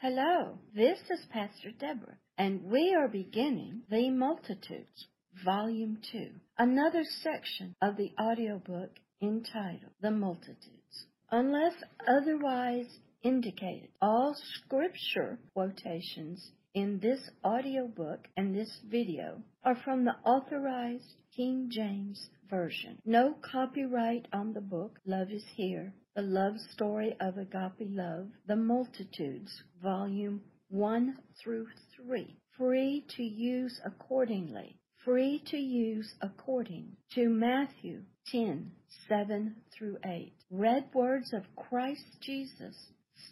Hello, this is Pastor Deborah, and we are beginning The Multitudes, Volume 2, another section of the audiobook entitled The Multitudes. Unless otherwise indicated, all scripture quotations in this audiobook and this video are from the authorized King James Version. No copyright on the book Love is Here, The Love Story of Agape Love, The Multitudes, Volume 1 through 3. Free to use accordingly. Free to use according to Matthew 10 7 through 8. Read words of Christ Jesus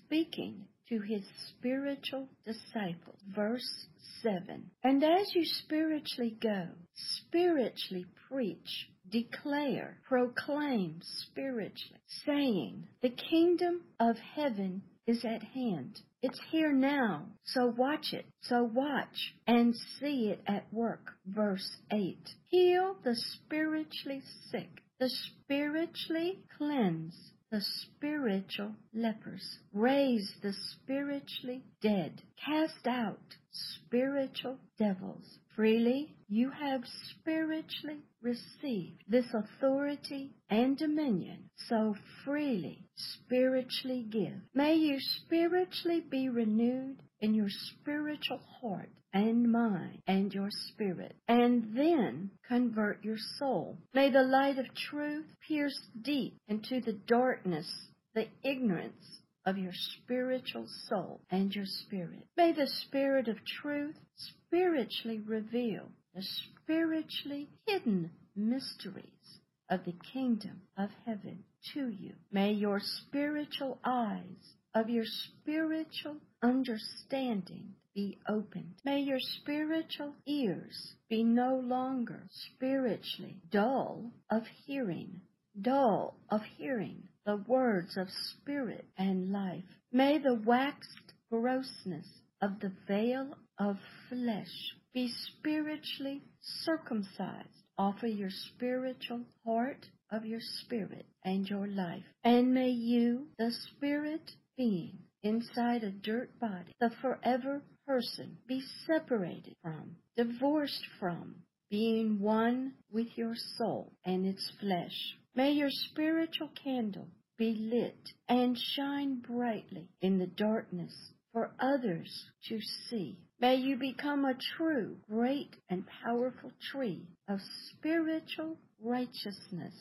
speaking to his spiritual disciples. Verse 7. And as you spiritually go, spiritually preach, declare, proclaim spiritually, saying, The kingdom of heaven is at hand. It's here now, so watch it. So watch and see it at work. Verse 8. Heal the spiritually sick, the spiritually cleanse, the spiritual lepers, raise the spiritually dead, cast out spiritual devils. Freely you have spiritually received this authority and dominion, so freely spiritually give. May you spiritually be renewed in your spiritual heart and mind and your spirit, and then convert your soul. May the light of truth pierce deep into the darkness, the ignorance of your spiritual soul and your spirit. May the Spirit of truth spiritually reveal the spiritually hidden mysteries of the kingdom of heaven to you. May your spiritual eyes of your spiritual understanding be opened. May your spiritual ears be no longer spiritually dull of hearing, dull of hearing the words of spirit and life. May the waxed grossness of the veil of flesh be spiritually circumcised. Offer your spiritual heart of your spirit and your life. And may you, the spirit being inside a dirt body, the forever person, be separated from, divorced from, being one with your soul and its flesh. May your spiritual candle be lit and shine brightly in the darkness for others to see. May you become a true, great, and powerful tree of spiritual righteousness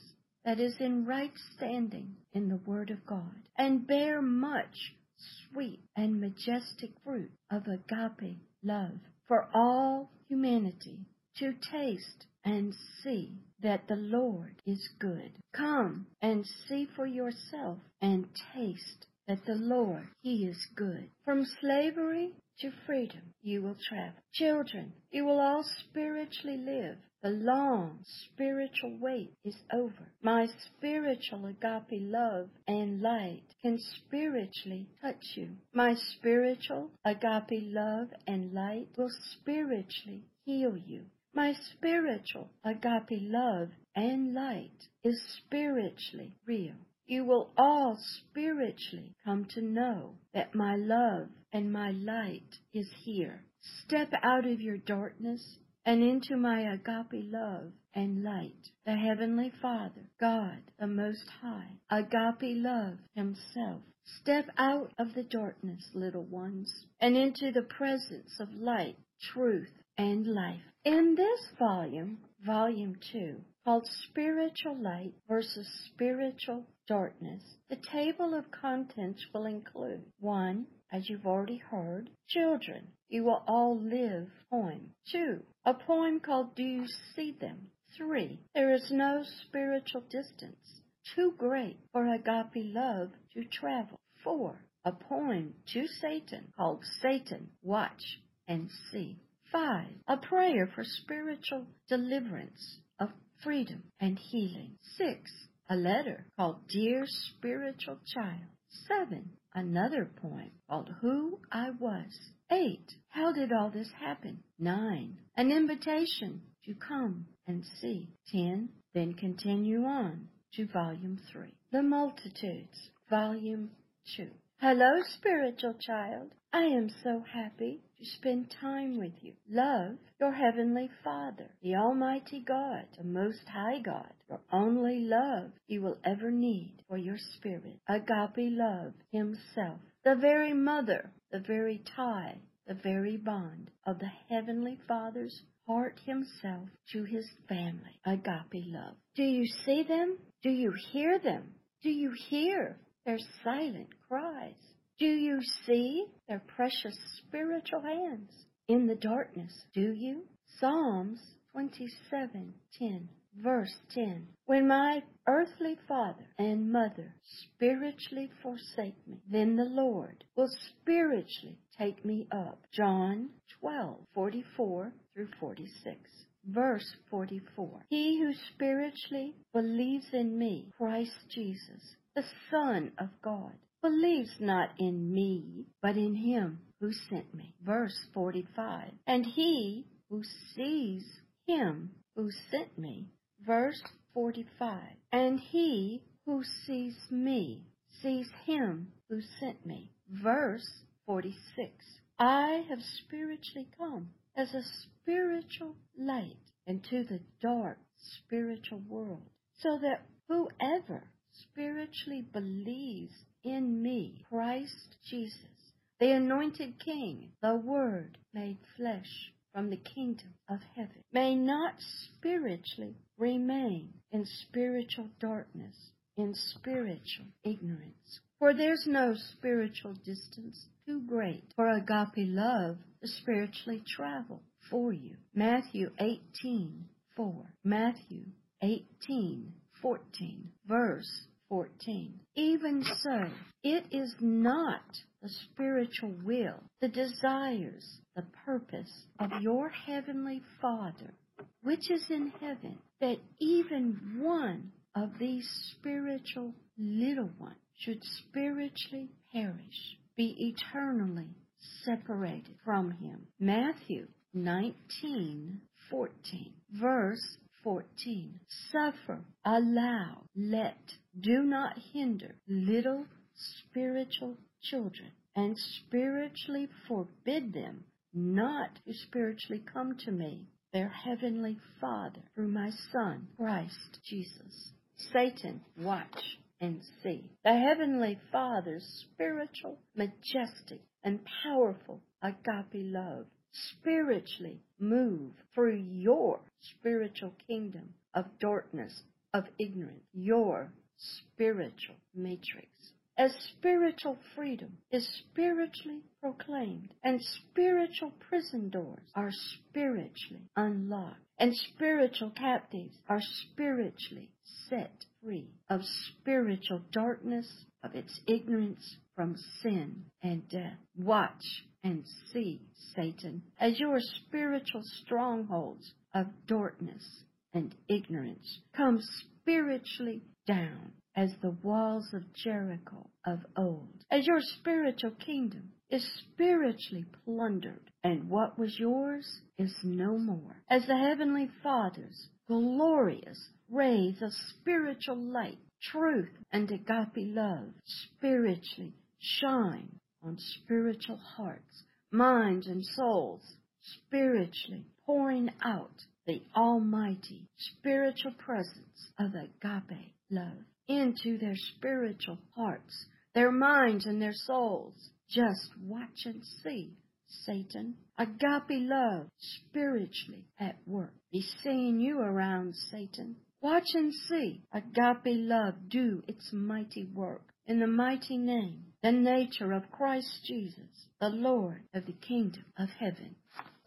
that is in right standing in the Word of God and bear much sweet and majestic fruit of agape love for all humanity to taste and see that the Lord is good. Come and see for yourself and taste that the Lord, He is good. From slavery to freedom you will travel. Children, you will all spiritually live. The long spiritual wait is over. My spiritual agape love and light can spiritually touch you. My spiritual agape love and light will spiritually heal you. My spiritual agape love and light is spiritually real. You will all spiritually come to know that my love and my light is here. Step out of your darkness and into my agape love and light. The Heavenly Father, God the Most High, agape love Himself. Step out of the darkness, little ones, and into the presence of light, truth, and life. In this volume, volume 2, called Spiritual Light versus Spiritual Darkness, the table of contents will include 1. As you've already heard, children, you will all live poem. 2. A poem called Do You See Them? 3. There is no spiritual distance too great for agape love to travel. 4. A poem to Satan called Satan, Watch and See. 5. A prayer for spiritual deliverance of freedom and healing. 6. A letter called Dear Spiritual Child. 7. Another poem called Who I Was. 8. How did all this happen? 9. An invitation to come and see. 10. Then continue on to Volume 3. The Multitudes, Volume 2. Hello, spiritual child. I am so happy to spend time with you. Love your Heavenly Father, the Almighty God, the Most High God, your only love you will ever need for your spirit. Agape love Himself, the very mother, the very tie, the very bond of the Heavenly Father's heart Himself to His family. Agape love. Do you see them? Do you hear them? Do you hear their silent cries? Do you see their precious spiritual hands in the darkness? Do you? Psalms 27:10 verse 10 When my earthly father and mother spiritually forsake me, then the Lord will spiritually take me up. John 12:44 through 46. Verse 44. He who spiritually believes in me, Christ Jesus, the Son of God, believes not in me, but in him who sent me. Verse 45. And he who sees him who sent me. Verse 45. And he who sees me sees him who sent me. Verse 46. I have spiritually come as a spiritual light into the dark spiritual world, so that whoever spiritually believes in me, Christ Jesus, the anointed King, the Word made flesh from the kingdom of heaven, may not spiritually remain in spiritual darkness, in spiritual ignorance. For there's no spiritual distance too great for agape love to spiritually travel for you. Matthew 18, 4. Matthew 18, 14. Verse 14. Even so, it is not the spiritual will, the desires, the purpose of your heavenly Father, which is in heaven, that even one of these spiritual little ones should spiritually perish, be eternally separated from him. Matthew 19, 14. Verse 14. Suffer, allow, let, do not hinder little spiritual children, and spiritually forbid them not to spiritually come to me, their heavenly Father, through my Son, Christ Jesus. Satan, watch and see. The heavenly Father's spiritual, majestic, and powerful agape love spiritually move through your spiritual kingdom of darkness, of ignorance, your spiritual matrix. As spiritual freedom is spiritually proclaimed and spiritual prison doors are spiritually unlocked and spiritual captives are spiritually set free of spiritual darkness, of its ignorance from sin and death. Watch and see, Satan, as your spiritual strongholds of darkness and ignorance come spiritually down as the walls of Jericho of old, as your spiritual kingdom is spiritually plundered, and what was yours is no more, as the heavenly Father's glorious rays of spiritual light, truth, and agape love spiritually shine on spiritual hearts, minds, and souls, spiritually pouring out the almighty spiritual presence of agape love into their spiritual hearts, their minds, and their souls. Just watch and see Satan. Agape love spiritually at work. Be seeing you around, Satan. Watch and see agape love do its mighty work in the mighty name, the nature of Christ Jesus, the Lord of the kingdom of heaven.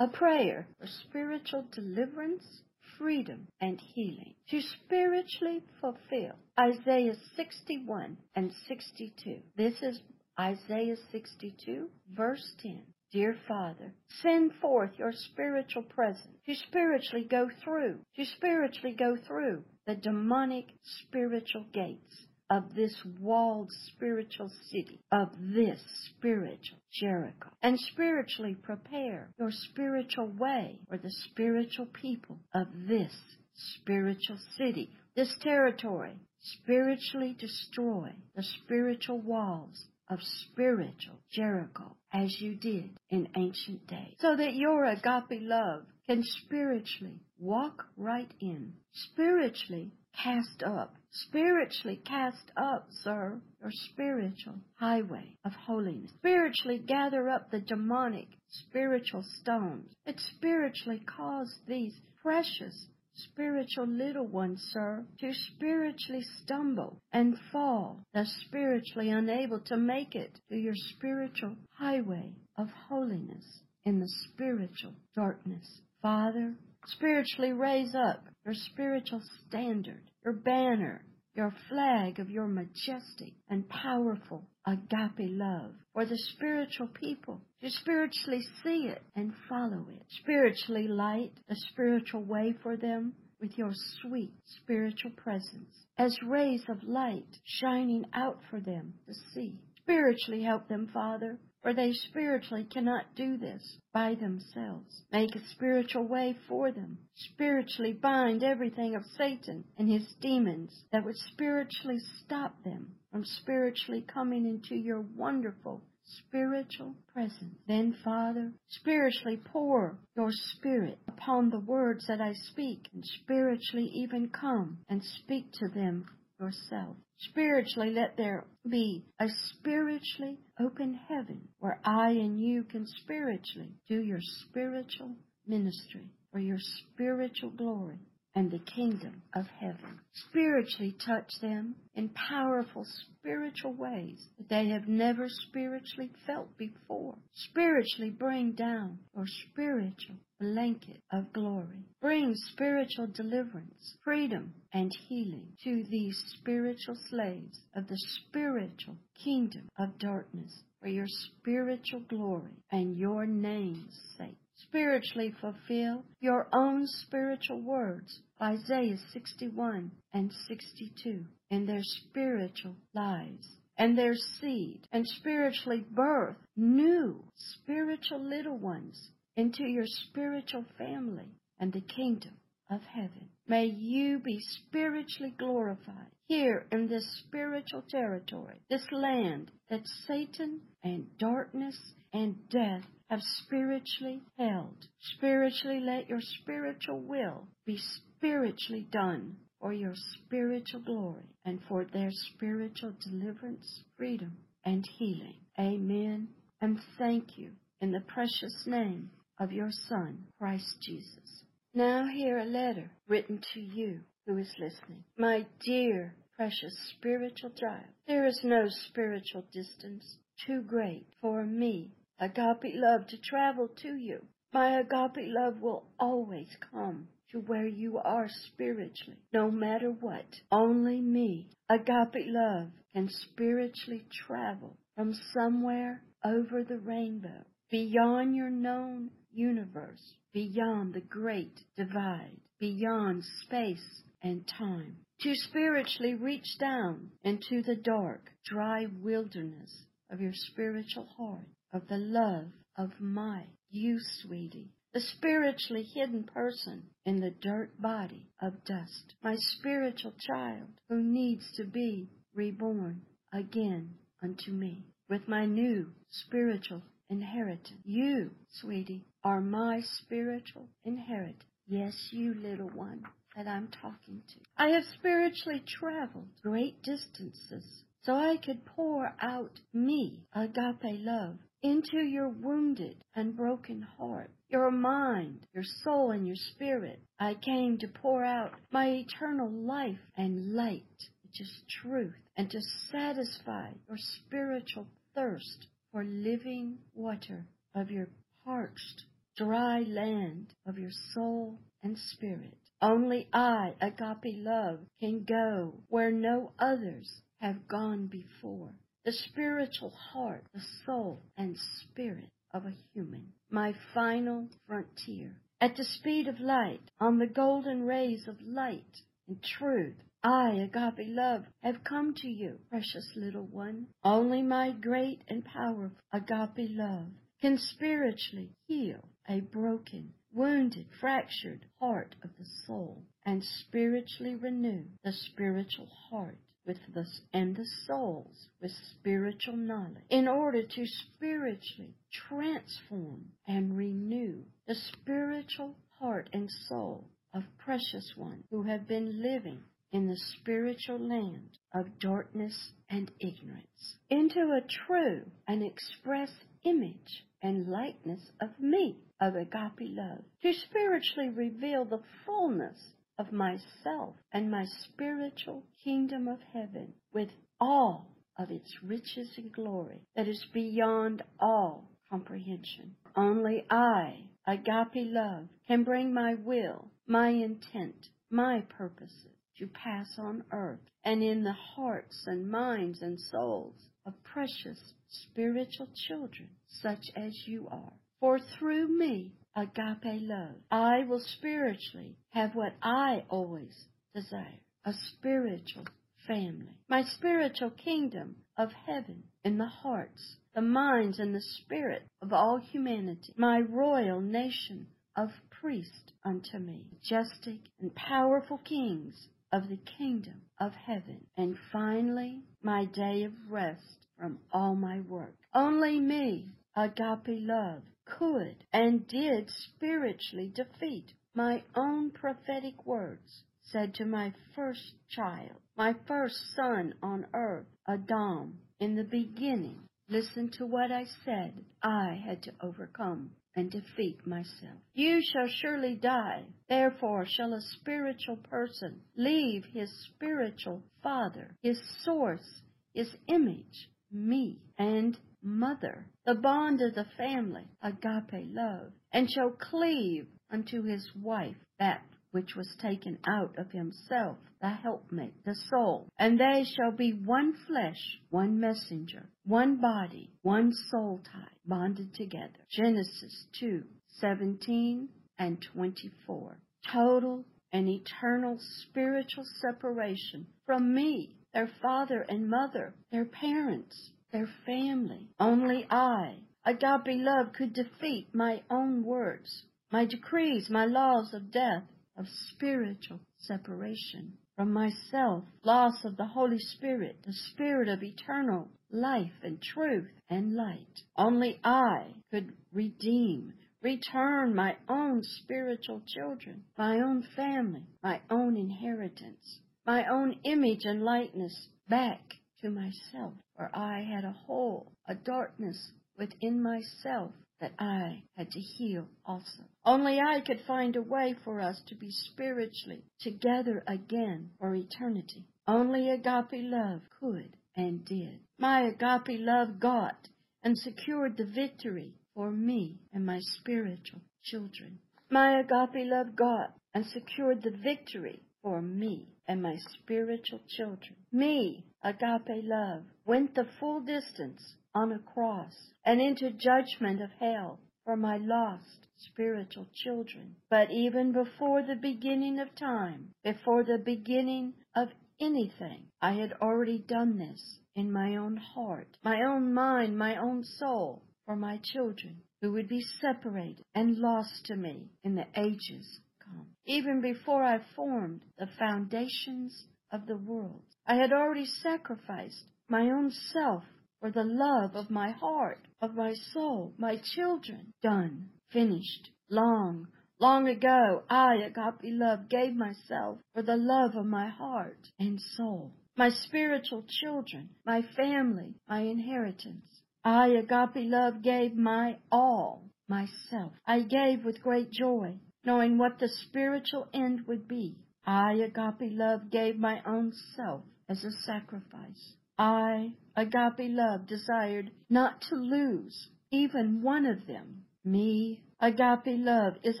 A prayer for spiritual deliverance, freedom, and healing to spiritually fulfill Isaiah 61 and 62. This is Isaiah 62, verse 10. Dear Father, send forth your spiritual presence to spiritually go through, to spiritually go through the demonic spiritual gates of this walled spiritual city, of this spiritual Jericho, and spiritually prepare your spiritual way for the spiritual people of this spiritual city, this territory, spiritually destroy the spiritual walls of spiritual Jericho as you did in ancient days, so that your agape love can spiritually walk right in, spiritually cast up, spiritually cast up, sir, your spiritual highway of holiness, spiritually gather up the demonic spiritual stones. That spiritually cause these precious spiritual little ones, sir, to spiritually stumble and fall, thus spiritually unable to make it to your spiritual highway of holiness in the spiritual darkness. Father, spiritually raise up your spiritual standard, your banner, your flag of your majestic and powerful agape love for the spiritual people to spiritually see it and follow it. Spiritually light the spiritual way for them with your sweet spiritual presence as rays of light shining out for them to see. Spiritually help them, Father, for they spiritually cannot do this by themselves. Make a spiritual way for them. Spiritually bind everything of Satan and his demons that would spiritually stop them from spiritually coming into your wonderful spiritual presence. Then, Father, spiritually pour your Spirit upon the words that I speak, and spiritually even come and speak to them yourself. Spiritually, let there be a spiritually open heaven where I and you can spiritually do your spiritual ministry for your spiritual glory and the kingdom of heaven. Spiritually touch them in powerful spiritual ways that they have never spiritually felt before. Spiritually bring down your spiritual blanket of glory. Bring spiritual deliverance, freedom, and healing to these spiritual slaves of the spiritual kingdom of darkness for your spiritual glory and your name's sake spiritually fulfill your own spiritual words, Isaiah 61 and 62, in their spiritual lives and their seed, and spiritually birth new spiritual little ones into your spiritual family and the kingdom of heaven. May you be spiritually glorified here in this spiritual territory, this land that Satan and darkness and death have spiritually held. Spiritually, let your spiritual will be spiritually done for your spiritual glory and for their spiritual deliverance, freedom, and healing. Amen. And thank you in the precious name of your Son, Christ Jesus. Now hear a letter written to you who is listening. My dear, precious spiritual child, there is no spiritual distance too great for me agape love to travel to you. My agape love will always come to where you are spiritually, no matter what. Only me, agape love, can spiritually travel from somewhere over the rainbow, beyond your known universe, beyond the great divide, beyond space and time, to spiritually reach down into the dark, dry wilderness of your spiritual heart of the love of my you, sweetie, the spiritually hidden person in the dirt body of dust, my spiritual child who needs to be reborn again unto me with my new spiritual inheritance. You, sweetie, are my spiritual inheritance. Yes, you little one that I'm talking to. I have spiritually traveled great distances so I could pour out me agape love into your wounded and broken heart, your mind, your soul, and your spirit. I came to pour out my eternal life and light, which is truth, and to satisfy your spiritual thirst for living water of your parched, dry land of your soul and spirit. Only I, agape love, can go where no others have gone before the spiritual heart, the soul, and spirit of a human. My final frontier. At the speed of light, on the golden rays of light and truth, I, agape love, have come to you, precious little one. Only my great and powerful agape love can spiritually heal a broken, wounded, fractured heart of the soul and spiritually renew the spiritual heart with the, and the souls with spiritual knowledge in order to spiritually transform and renew the spiritual heart and soul of precious ones who have been living in the spiritual land of darkness and ignorance into a true and express image and likeness of me, of agape love, to spiritually reveal the fullness of myself and my spiritual kingdom of heaven with all of its riches and glory that is beyond all comprehension. Only I, agape love, can bring my will, my intent, my purposes to pass on earth and in the hearts and minds and souls of precious spiritual children such as you are. For through me, agape love, I will spiritually have what I always desire, a spiritual family, my spiritual kingdom of heaven in the hearts, the minds, and the spirit of all humanity, my royal nation of priests unto me, majestic and powerful kings of the kingdom of heaven, and finally my day of rest from all my work. Only me, agape love, could and did spiritually defeat my own prophetic words said to my first child, my first son on earth, Adam, in the beginning. Listen to what I said. I had to overcome and defeat myself. You shall surely die. Therefore shall a spiritual person leave his spiritual father, his source, his image, me, and mother, the bond of the family, agape love, and shall cleave unto his wife, that which was taken out of himself, the helpmate, the soul. And they shall be one flesh, one messenger, one body, one soul tie, bonded together. Genesis 2, 17 and 24. Total and eternal spiritual separation from me, their father and mother, their parents, their family. Only I, agape love, could defeat my own words, my decrees, my laws of death, of spiritual separation from myself, loss of the Holy Spirit, the Spirit of eternal life and truth and light. Only I could redeem, return my own spiritual children, my own family, my own inheritance, my own image and likeness back to myself, for I had a hole, a darkness within myself that I had to heal also. Only I could find a way for us to be spiritually together again for eternity. Only agape love could and did. My agape love got and secured the victory for me and my spiritual children. My agape love got and secured the victory for me and my spiritual children. Me, agape love, went the full distance on a cross and into judgment of hell for my lost spiritual children. But even before the beginning of time, before the beginning of anything, I had already done this in my own heart, my own mind, my own soul, for my children who would be separated and lost to me in the ages come. Even before I formed the foundations of the world, I had already sacrificed my own self for the love of my heart, of my soul, my children. Done, finished, long, long ago, I, agape love, gave myself for the love of my heart and soul, my spiritual children, my family, my inheritance. I, agape love, gave my all, myself. I gave with great joy, knowing what the spiritual end would be. I, agape love, gave my own self as a sacrifice. I, agape love, desired not to lose even one of them. Me, agape love, is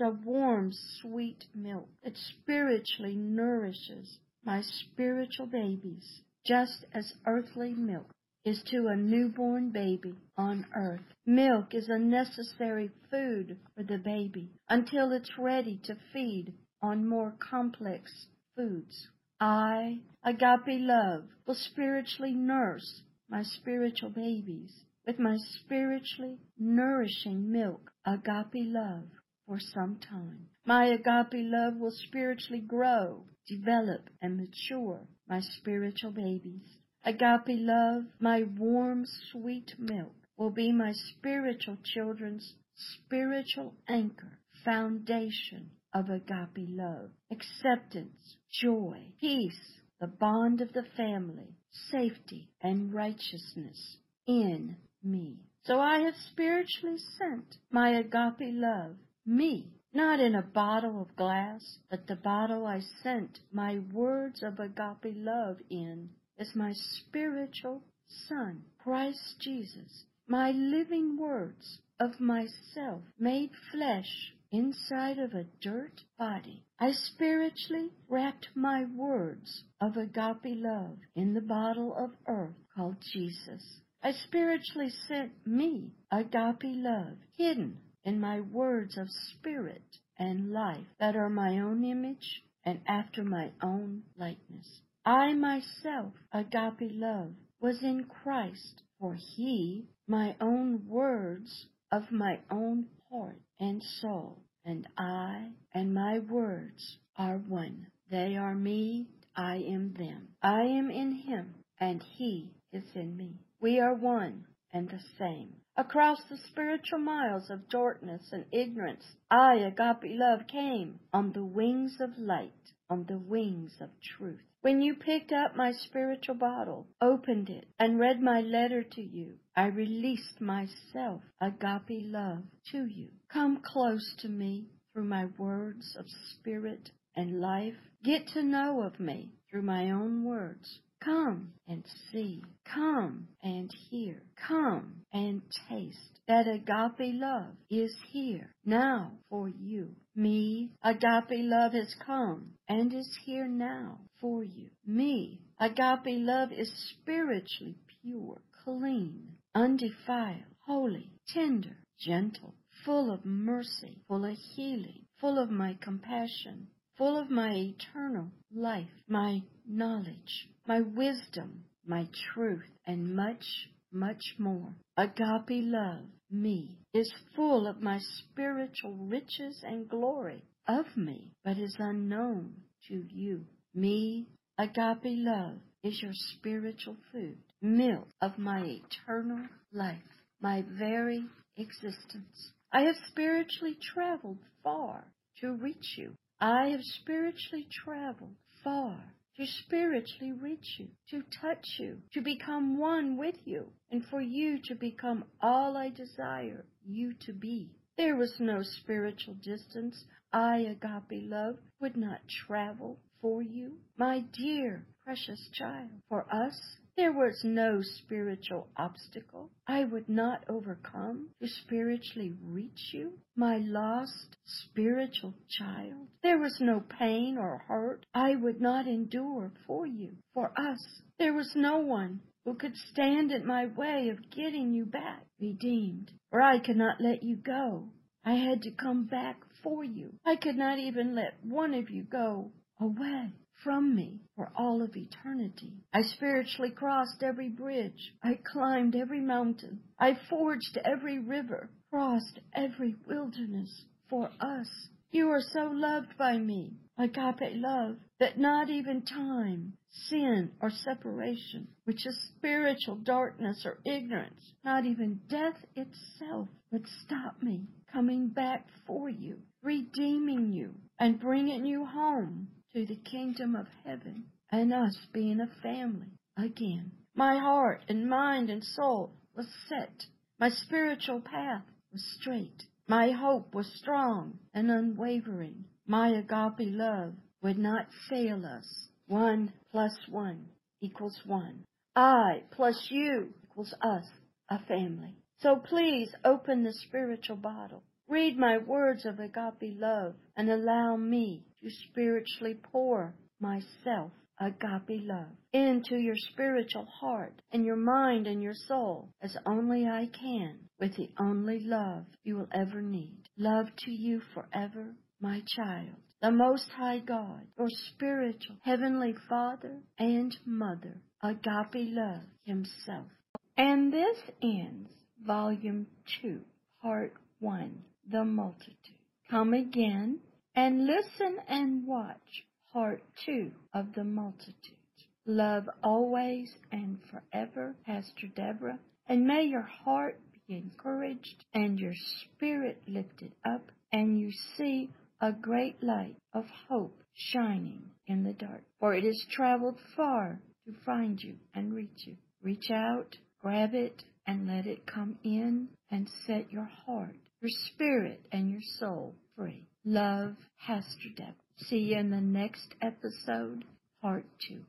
a warm, sweet milk that spiritually nourishes my spiritual babies, just as earthly milk is to a newborn baby on earth. Milk is a necessary food for the baby until it's ready to feed on more complex foods. I, agape love, will spiritually nurse my spiritual babies with my spiritually nourishing milk, agape love, for some time. My agape love will spiritually grow, develop, and mature my spiritual babies. Agape love, my warm, sweet milk, will be my spiritual children's spiritual anchor, foundation of agape love, acceptance, joy, peace, the bond of the family, safety, and righteousness in me. So I have spiritually sent my agape love, me, not in a bottle of glass, but the bottle I sent my words of agape love in is my spiritual Son, Christ Jesus, my living words of myself made flesh inside of a dirt body. I spiritually wrapped my words of agape love in the bottle of earth called Jesus. I spiritually sent me agape love hidden in my words of spirit and life that are my own image and after my own likeness. I myself, agape love, was in Christ, for he, my own words of my own heart and soul, and I and my words are one. They are me, I am them. I am in him, and he is in me. We are one and the same. Across the spiritual miles of darkness and ignorance, I, agape love, came on the wings of light, on the wings of truth. When you picked up my spiritual bottle, opened it, and read my letter to you, I released myself, agape love, to you. Come close to me through my words of spirit and life. Get to know of me through my own words. Come and see. Come and hear. Come and taste that agape love is here now for you. Me, agape love has come and is here now for you. Me, agape love is spiritually pure, clean, undefiled, holy, tender, gentle, full of mercy, full of healing, full of my compassion, full of my eternal life, my knowledge, my wisdom, my truth, and much, much more. Agape love, me, is full of my spiritual riches and glory of me, but is unknown to you. Me, agape love, is your spiritual food, milk of my eternal life, my very existence. I have spiritually traveled far to reach you. I have spiritually traveled far to spiritually reach you, to touch you, to become one with you, and for you to become all I desire you to be. There was no spiritual distance I, agape love, would not travel for you, my dear, precious child. For us, there was no spiritual obstacle I would not overcome to spiritually reach you, my lost spiritual child. There was no pain or hurt I would not endure for you, for us. There was no one who could stand in my way of getting you back redeemed, for I could not let you go. I had to come back for you. I could not even let one of you go away from me for all of eternity. I spiritually crossed every bridge. I climbed every mountain. I forged every river, crossed every wilderness for us. You are so loved by me, agape love, that not even time, sin, or separation, which is spiritual darkness or ignorance, not even death itself would stop me coming back for you, redeeming you, and bringing you home to the kingdom of heaven and us being a family again. My heart and mind and soul was set. My spiritual path was straight. My hope was strong and unwavering. My agape love would not fail us. One plus one equals one. I plus you equals us, a family. So please open the spiritual bottle Read my words of agape love and allow me to spiritually pour myself, agape love, into your spiritual heart and your mind and your soul as only I can with the only love you will ever need. Love to you forever, my child. The Most High God, your spiritual Heavenly Father and Mother, agape love Himself. And this ends Volume 2, Part 1 the multitude. Come again And listen and watch part two of the multitude. Love always and forever, Pastor Deborah. And may your heart be encouraged and your spirit lifted up, and you see a great light of hope shining in the dark. For it has traveled far to find you and reach you. Reach out, grab it, and let it come in and set your heart, your spirit, and your soul free. Love, Pastor Deborah. See you in the next episode, part two.